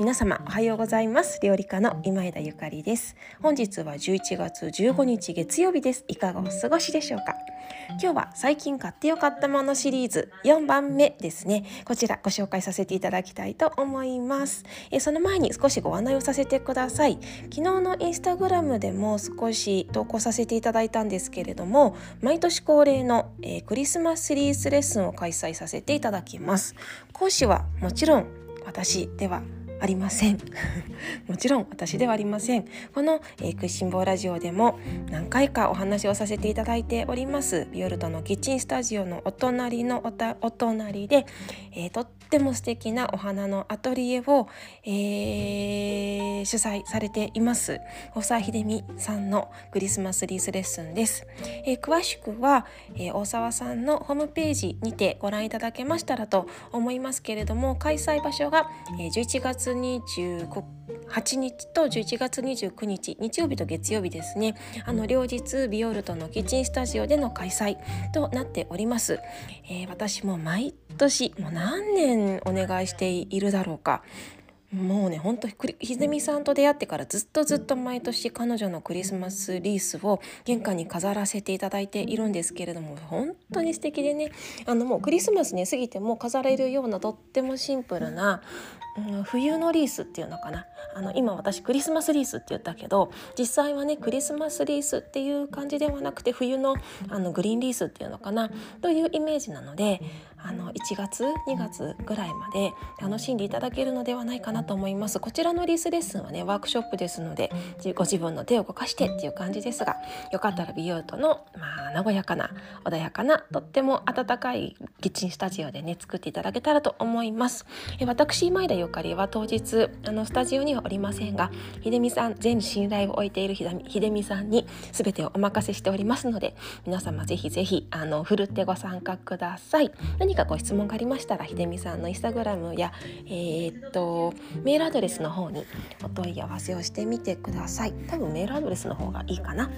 皆様おはようございます。料理家の今枝ゆかりです。本日は11月15日月曜日です。いかがお過ごしでしょうか？今日は最近買ってよかったものシリーズ4番目ですね。こちらご紹介させていただきたいと思います。えその前に少しご案内をさせてください。昨日のインスタグラムでも少し投稿させていただいたんですけれども毎年恒例の、えー、クリスマスリースレッスンを開催させていただきます。講師はもちろん私ではありません。もちろん私ではありません。この、えー、食いしん坊ラジオでも何回かお話をさせていただいております。ビオルトのキッチンスタジオのお隣のお隣で、えー、とっても素敵なお花のアトリエを、えー、主催されています。大沢秀美さんのクリスマスリースレッスンです、えー、詳しくは、えー、大沢さんのホームページにてご覧いただけましたらと思いますけれども開催場所が、えー、11月28日と11月29日日曜日と月曜日ですね。あの両日ビオルトのキッチンスタジオでの開催となっております、えー、私も毎年もう何年お願いしているだろうかもうねほんとひずみさんと出会ってからずっとずっと毎年彼女のクリスマスリースを玄関に飾らせていただいているんですけれども本当に素敵でねあのもうクリスマスね過ぎても飾れるようなとってもシンプルなうん、冬のリースっていうのかな。あの今私クリスマスリースって言ったけど実際はねクリスマスリースっていう感じではなくて冬のあのグリーンリースっていうのかなというイメージなのであの1月2月ぐらいまで楽しんでいただけるのではないかなと思います。こちらのリースレッスンはねワークショップですのでご自分の手を動かしてっていう感じですがよかったら美容との、まあ、和やかな穏やかなとっても温かいキッチンスタジオでね作っていただけたらと思います。え私前田ゆかりは当日あのスタジオにはおりませんが秀美さん全信頼を置いている秀美さんに全てをお任せしておりますので皆様ぜひぜひあのふるってご参加ください。何何かご質問がありましたらひでみさんのインスタグラムや、えー、っとメールアドレスの方にお問い合わせをしてみてください。多分メールアドレスの方がいいかな。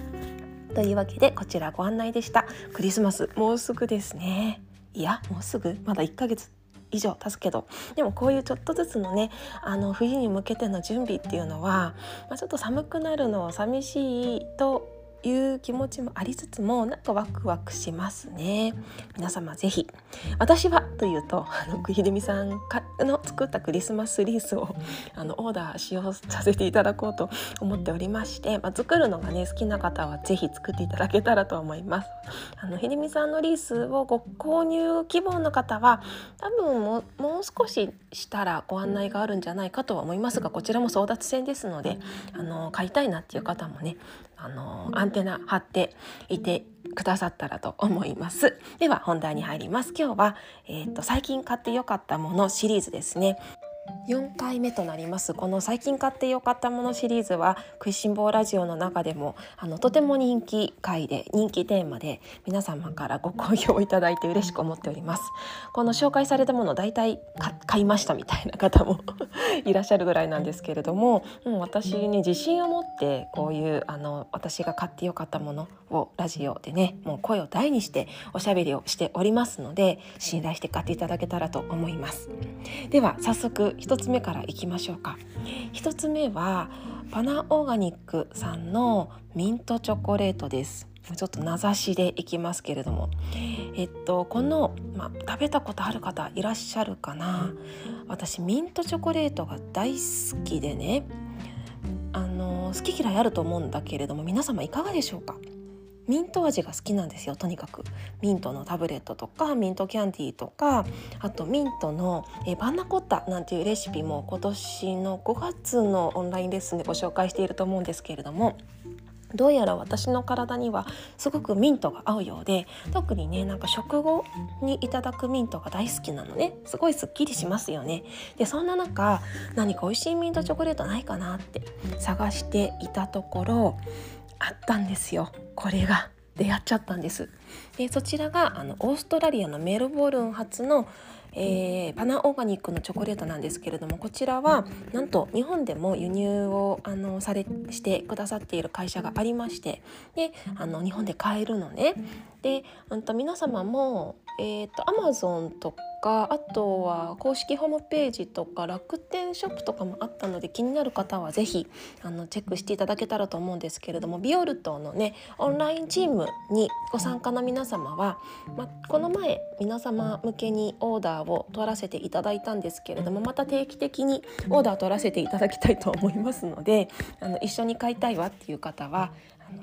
というわけでこちらご案内でした。クリスマスもうすぐですね。いやもうすぐ？まだ1ヶ月以上経つけど。でもこういうちょっとずつのねあの冬に向けての準備っていうのは、まあ、ちょっと寒くなるのは寂しいという気持ちもありつつもなんかワクワクしますね。皆様ぜひ私はというとあのひでみさんの作ったクリスマスリースをあのオーダーしようさせていただこうと思っておりまして、まあ、作るのがね好きな方はぜひ作っていただけたらと思います。あのひでみさんのリースをご購入希望の方は多分ももう少ししたらご案内があるんじゃないかとは思いますがこちらも争奪戦ですのであの買いたいなっていう方もねあのアンテナ張っていてくださったらと思います。では本題に入ります。今日は、えーと、と最近買ってよかったものシリーズですね。4回目となります。この最近買ってよかったものシリーズは食いしん坊ラジオの中でもあのとても人気回で人気テーマで皆様からご好評いただいて嬉しく思っております。この紹介されたもの大体買いましたみたいな方も いらっしゃるぐらいなんですけれどももう私に自信を持ってこういうあの私が買ってよかったものをラジオでねもう声を大にしておしゃべりをしておりますので信頼して買っていただけたらと思います。では早速1つ目からいきましょうか。1つ目はパナオーガニックさんのミントチョコレートです。ちょっと名指しでいきますけれども。えっとこの、ま、食べたことある方いらっしゃるかな。私ミントチョコレートが大好きでね。あの好き嫌いあると思うんだけれども皆様いかがでしょうか？ミント味が好きなんですよとにかく。ミントのタブレットとかミントキャンディーとかあとミントのえバンナコッタなんていうレシピも今年の5月のオンラインレッスンでご紹介していると思うんですけれどもどうやら私の体にはすごくミントが合うようで特にねなんか食後にいただくミントが大好きなのね。すごいすっきりしますよね。でそんな中何か美味しいミントチョコレートないかなって探していたところあったんですよ。これが。出会っちゃったんです。でそちらがあのオーストラリアのメルボルン発のえー、パナオーガニックのチョコレートなんですけれどもこちらはなんと日本でも輸入をあのされしてくださっている会社がありましてであの日本で買えるのね。で、うん、と皆様も、えーと、と Amazon とかあとは公式ホームページとか楽天ショップとかもあったので気になる方は是非あのチェックしていただけたらと思うんですけれどもビオルトのねオンラインチームにご参加の皆様は、ま、この前皆様向けにオーダーーを取らせていただいたんですけれどもまた定期的にオーダー取らせていただきたいと思いますのであの一緒に買いたいわっていう方は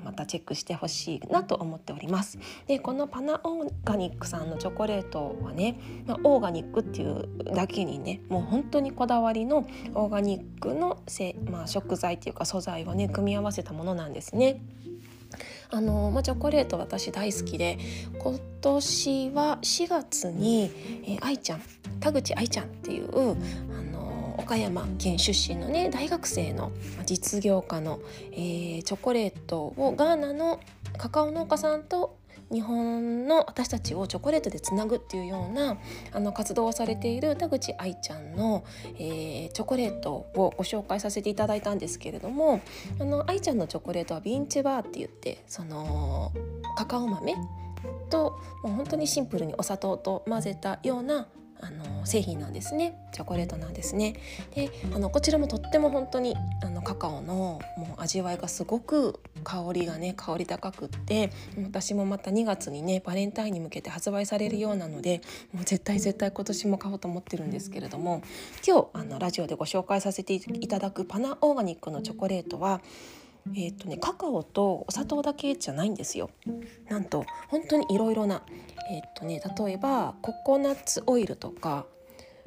またチェックしてほしいなと思っております。でこのパナオーガニックさんのチョコレートはね、まあ、オーガニックっていうだけにねもう本当にこだわりのオーガニックのせ、まあ、食材っていうか素材をね組み合わせたものなんですね。あのまあ、チョコレート私大好きで今年は4月に、えー、愛ちゃん田口愛ちゃんっていうあの岡山県出身のね大学生の実業家の、えー、チョコレートをガーナのカカオ農家さんと日本の私たちをチョコレートでつなぐっていうようなあの活動をされている田口愛ちゃんの、えー、チョコレートをご紹介させていただいたんですけれどもあの愛ちゃんのチョコレートはビンチバーって言ってそのカカオ豆ともう本当にシンプルにお砂糖と混ぜたようなあの製品なんですね。チョコレートなんですね。であのこちらもとっても本当にあのカカオのもう味わいがすごく香りがね香り高くって私もまた2月にねバレンタインに向けて発売されるようなのでもう絶対絶対今年も買おうと思ってるんですけれども今日あのラジオでご紹介させていただくパナオーガニックのチョコレートはえーとね、カカオとお砂糖だけじゃないんですよ。なんと本当にいろいろな、えーとね、例えばココナッツオイルとか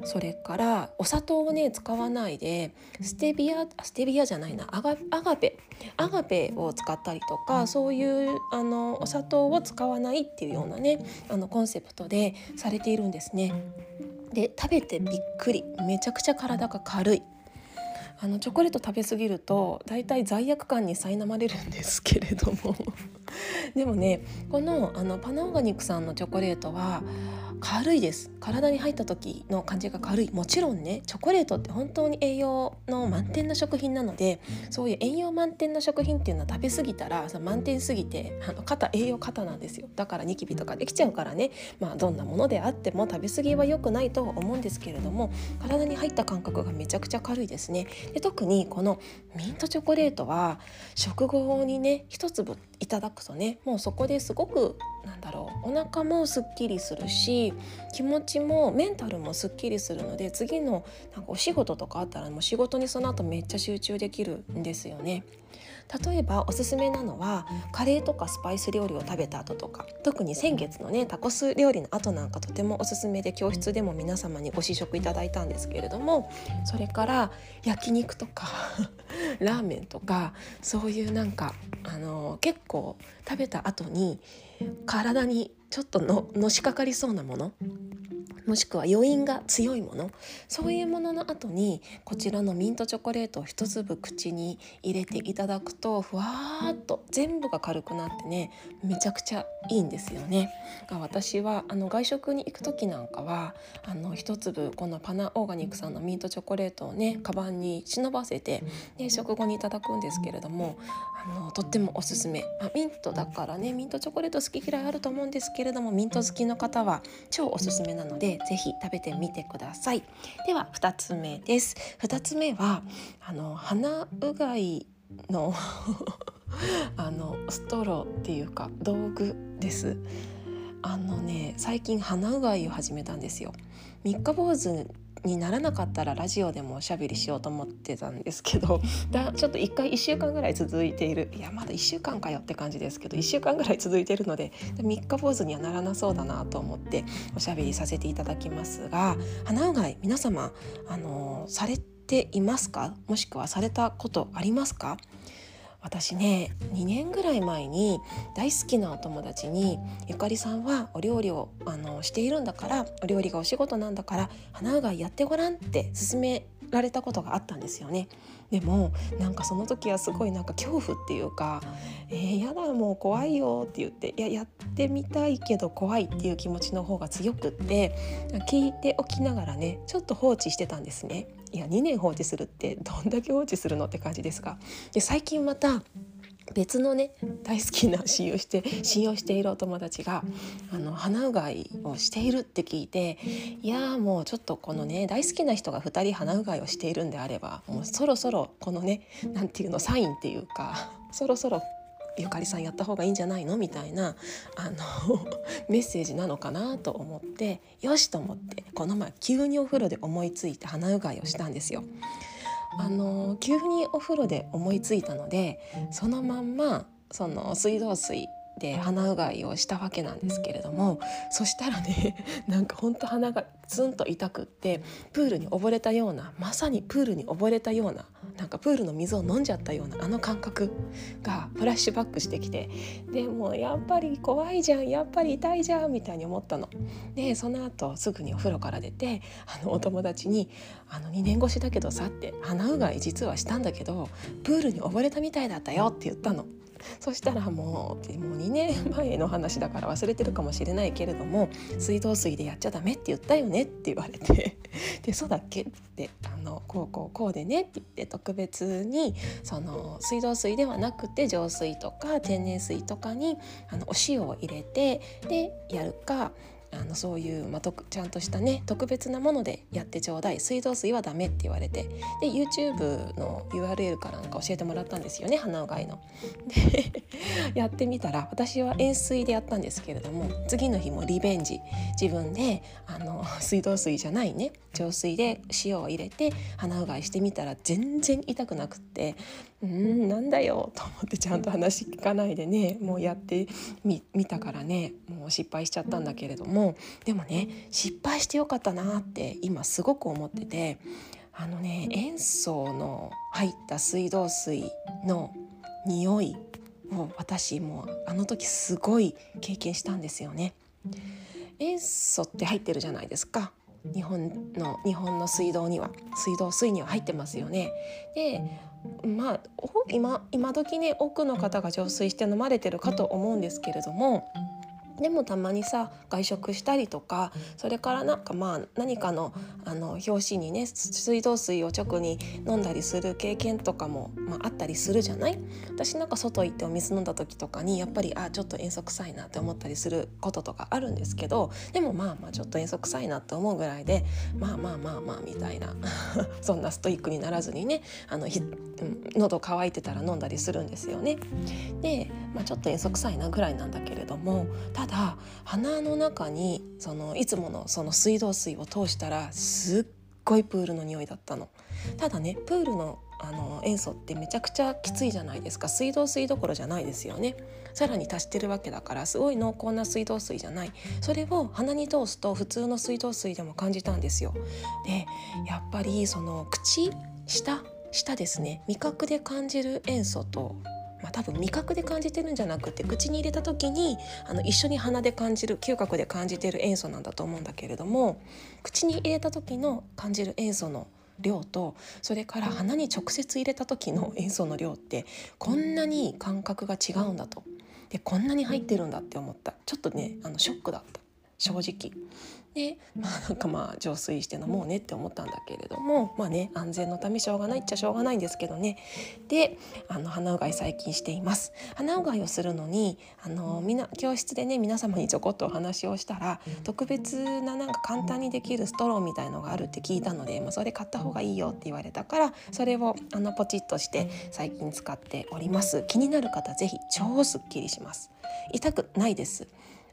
それからお砂糖をね使わないでステビアステビアじゃないなアガアガペアガペを使ったりとかそういうあのお砂糖を使わないっていうようなねあのコンセプトでされているんですね。で食べてびっくりめちゃくちゃ体が軽いあのチョコレート食べ過ぎるとだいたい罪悪感に苛まれるんですけれども。でもねこのあのパナオーガニックさんのチョコレートは軽いです。体に入った時の感じが軽い。もちろんねチョコレートって本当に栄養の満点な食品なのでそういう栄養満点な食品っていうのは食べ過ぎたら満点すぎてあの肩栄養肩なんですよ。だからニキビとかできちゃうからね。まあどんなものであっても食べ過ぎは良くないとは思うんですけれども体に入った感覚がめちゃくちゃ軽いですね。で特にこのミントチョコレートは食後にね一粒いただくとねもうそこですごくなんだろうお腹もすっきりするし気持ちもメンタルもすっきりするので次のなんかお仕事とかあったらもう仕事にその後めっちゃ集中できるんですよね。例えばおすすめなのはカレーとかスパイス料理を食べた後とか特に先月のねタコス料理の後なんかとてもおすすめで教室でも皆様にご試食いただいたんですけれどもそれから焼肉とか ラーメンとかそういうなんかあの結構食べた後に体にちょっとののしかかりそうなもの。もしくは余韻が強いもの。そういうものの後にこちらのミントチョコレートを一粒口に入れていただくとふわーっと全部が軽くなってねめちゃくちゃいいんですよね。私はあの外食に行く時なんかはあの一粒このパナオーガニックさんのミントチョコレートをねカバンに忍ばせて、ね、食後にいただくんですけれどもあのとってもおすすめ、あ、ミントだからねミントチョコレートき嫌いあると思うんですけれどもミント好きの方は超おすすめなのでぜひ食べてみてください。では2つ目です。2つ目はあの鼻うがいの あのストローっていうか道具です。あのね最近鼻うがいを始めたんですよ。三日坊主にならなかったらラジオでもおしゃべりしようと思ってたんですけど だちょっと1回1週間ぐらい続いている。いやまだ1週間かよって感じですけど1週間ぐらい続いているので3日坊主にはならなそうだなと思っておしゃべりさせていただきますが鼻うがい皆様あのされていますか？もしくはされたことありますか？私ね2年ぐらい前に大好きなお友達にゆかりさんはお料理をあのしているんだからお料理がお仕事なんだから花うがいやってごらんって勧められたことがあったんですよねでもなんかその時はすごいなんか恐怖っていうか「えー、やだもう怖いよ」って言って「いややってみたいけど怖い」っていう気持ちの方が強くって聞いておきながらねちょっと放置してたんですね。いや2年放置するってどんだけ放置するのって感じですがで最近また別のね大好きな親友して信用しているお友達があの鼻うがいをしているって聞いていやもうちょっとこのね大好きな人が2人鼻うがいをしているんであればもうそろそろこのね何て言うのサインっていうかそろそろゆかりさんやった方がいいんじゃないの？みたいなあの メッセージなのかなと思ってよしと思ってこの前急にお風呂で思いついて鼻うがいをしたんですよ。あの急にお風呂で思いついたのでそのまんまその水道水で鼻うがいをしたわけなんですけれどもそしたらね なんかほんと鼻がツンと痛くってプールに溺れたようなまさにプールに溺れたようななんかプールの水を飲んじゃったようなあの感覚がフラッシュバックしてきてでもやっぱり怖いじゃんやっぱり痛いじゃんみたいに思ったの。でその後すぐにお風呂から出てあのお友達に「あの2年越しだけどさ」って「鼻うがい実はしたんだけどプールに溺れたみたいだったよ」って言ったの。そしたらもうもう2年前の話だから忘れてるかもしれないけれども水道水でやっちゃダメって言ったよねって言われて でそうだっけってあのこうこうこうでねって言って特別にその水道水ではなくて浄水とか天然水とかにあのお塩を入れてでやるかあのそういう、まあ、とちゃんとしたね特別なものでやってちょうだい水道水はダメって言われてで YouTube の URL からなんか教えてもらったんですよね鼻うがいの。で やってみたら私は塩水でやったんですけれども次の日もリベンジ自分であの水道水じゃないね浄水で塩を入れて鼻うがいしてみたら全然痛くなくってうん。なんだよと思ってちゃんと話聞かないでねもうやってみ見たからねもう失敗しちゃったんだけれどもでもね失敗してよかったなって今すごく思っててあのね塩素の入った水道水の匂いを私もあの時すごい経験したんですよね。塩素って入ってるじゃないですか。日本の日本の水道には。水道水には入ってますよね。でまあ今今時ね多くの方が浄水して飲まれてるかと思うんですけれどもでもたまにさ外食したりとかそれからなんかまあ何かのあの表紙にね水道水を直に飲んだりする経験とかも、まあ、あったりするじゃない？私なんか外行ってお水飲んだ時とかにやっぱりあちょっと塩素臭いなって思ったりすることとかあるんですけどでもまあまあちょっと塩素臭いなって思うぐらいでまあまあまあまあみたいな そんなストイックにならずにねあのひ喉乾いてたら飲んだりするんですよね。で、まあ、ちょっと塩素臭いなぐらいなんだけれどもただ鼻の中にそのいつものその水道水を通したらすっごいプールの匂いだったの。ただねプールのあの塩素ってめちゃくちゃきついじゃないですか。水道水どころじゃないですよね。さらに足してるわけだからすごい濃厚な水道水じゃない。それを鼻に通すと普通の水道水でも感じたんですよ。でやっぱりその口舌舌ですね。味覚で感じる塩素とまあ、多分味覚で感じてるんじゃなくて口に入れた時にあの一緒に鼻で感じる嗅覚で感じてる塩素なんだと思うんだけれども口に入れた時の感じる塩素の量とそれから鼻に直接入れた時の塩素の量ってこんなに感覚が違うんだと。でこんなに入ってるんだって思った。ちょっとねあのショックだった。正直。でまあなんかまあ浄水して飲もうねって思ったんだけれどもまあね安全のためしょうがないっちゃしょうがないんですけどね。であの鼻うがい最近しています。鼻うがいをするのにあのみな教室でね皆様にちょこっとお話をしたら特別ななんか簡単にできるストローみたいのがあるって聞いたので、まあ、それ買った方がいいよって言われたからそれをあのポチッとして最近使っております。気になる方ぜひ超すっきりします。痛くないです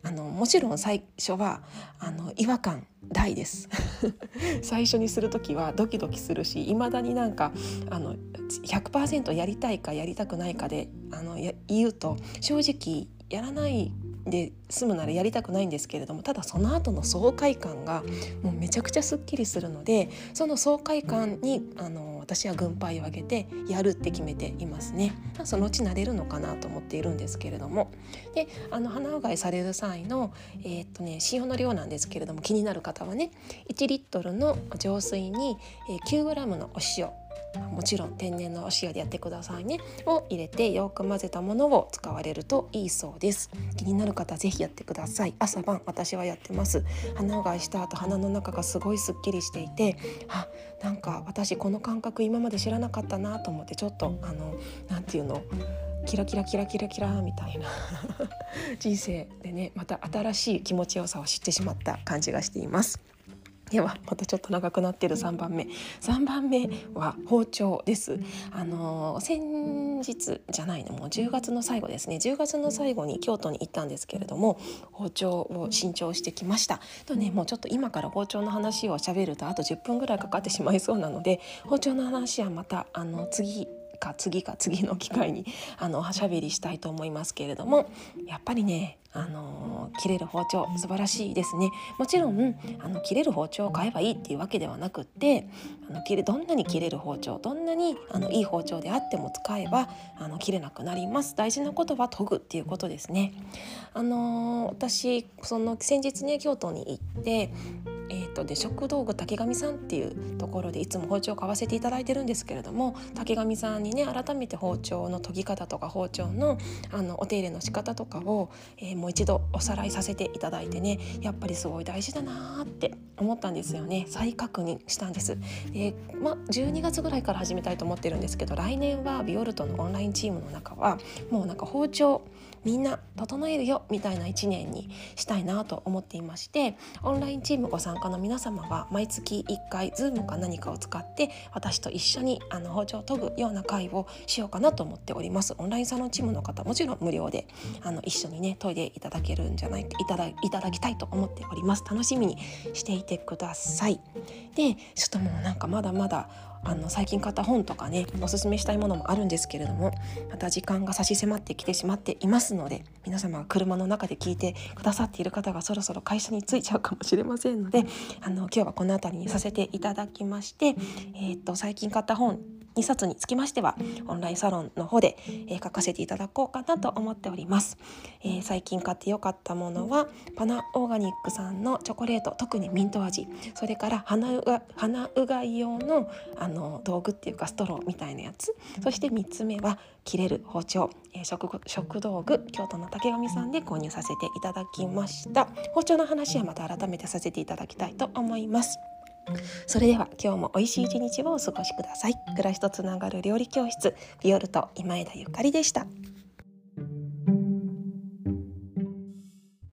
あのもちろん最初はあの違和感大です。最初にする時はドキドキするし未だになんかあの100%やりたいかやりたくないかであの言うと正直やらないで済むならやりたくないんですけれどもただその後の爽快感がもうめちゃくちゃすっきりするのでその爽快感にあの私は軍配を上げてやるって決めていますね。そのうち慣れるのかなと思っているんですけれども。であの鼻うがいされる際のえー、っとね使用の量なんですけれども気になる方はね1リットルの浄水に 9g のお塩もちろん天然のお塩でやってくださいね。を入れてよく混ぜたものを使われるといいそうです。気になる方ぜひやってください。朝晩私はやってます。鼻うがいした後鼻の中がすごいすっきりしていてあなんか私この感覚今まで知らなかったなと思ってちょっとあのなんていうの？キラキラキラキラキラみたいな。人生でねまた新しい気持ちよさを知ってしまった感じがしています。ではまたちょっと長くなってる3番目。3番目は包丁です。あの先日じゃないのもう10月の最後ですね。10月の最後に京都に行ったんですけれども包丁を新調してきました。とねもうちょっと今から包丁の話をしゃべるとあと10分ぐらいかかってしまいそうなので包丁の話はまたあの次か次か次の機会にあのおしゃべりしたいと思いますけれどもやっぱりねあの切れる包丁素晴らしいですね。もちろんあの切れる包丁を買えばいいっていうわけではなくってあの切れどんなに切れる包丁どんなにあのいい包丁であっても使えばあの切れなくなります。大事なことは研ぐっていうことですね。あの私その先日ね京都に行ってえーと、で食道具竹上さんっていうところでいつも包丁を買わせていただいてるんですけれども竹上さんにね改めて包丁の研ぎ方とか包丁のあのお手入れの仕方とかを、えー、もう一度おさらいさせていただいてねやっぱりすごい大事だなって思ったんですよね再確認したんです。でまあ、12月ぐらいから始めたいと思ってるんですけど来年はビオルトのオンラインチームの中はもうなんか包丁みんな整えるよみたいな1年にしたいなと思っていましてオンラインチームご参加の皆様は毎月1回 Zoom か何かを使って私と一緒にあの包丁を研ぐような会をしようかなと思っております。オンラインサロンチームの方もちろん無料であの一緒にね研いでいただけるんじゃないいただいただきたいと思っております。楽しみにしていてください。でちょっともうなんかまだまだあの最近買った本とかねおすすめしたいものもあるんですけれどもまた時間が差し迫ってきてしまっていますので皆様が車の中で聞いてくださっている方がそろそろ会社に着いちゃうかもしれませんのであの今日はこの辺りにさせていただきまして、えー、っと最近買った本2冊につきましてはオンラインサロンの方で、えー、書かせていただこうかなと思っております、えー、最近買ってよかったものはパナオーガニックさんのチョコレート特にミント味。それから鼻うが鼻うがい用のあの道具っていうかストローみたいなやつ。そして3つ目は切れる包丁、えー、食食道具。京都の竹上さんで購入させていただきました。包丁の話はまた改めてさせていただきたいと思います。それでは今日も美味しい一日をお過ごしください。暮らしとつながる料理教室ビオルト今枝ゆかりでした。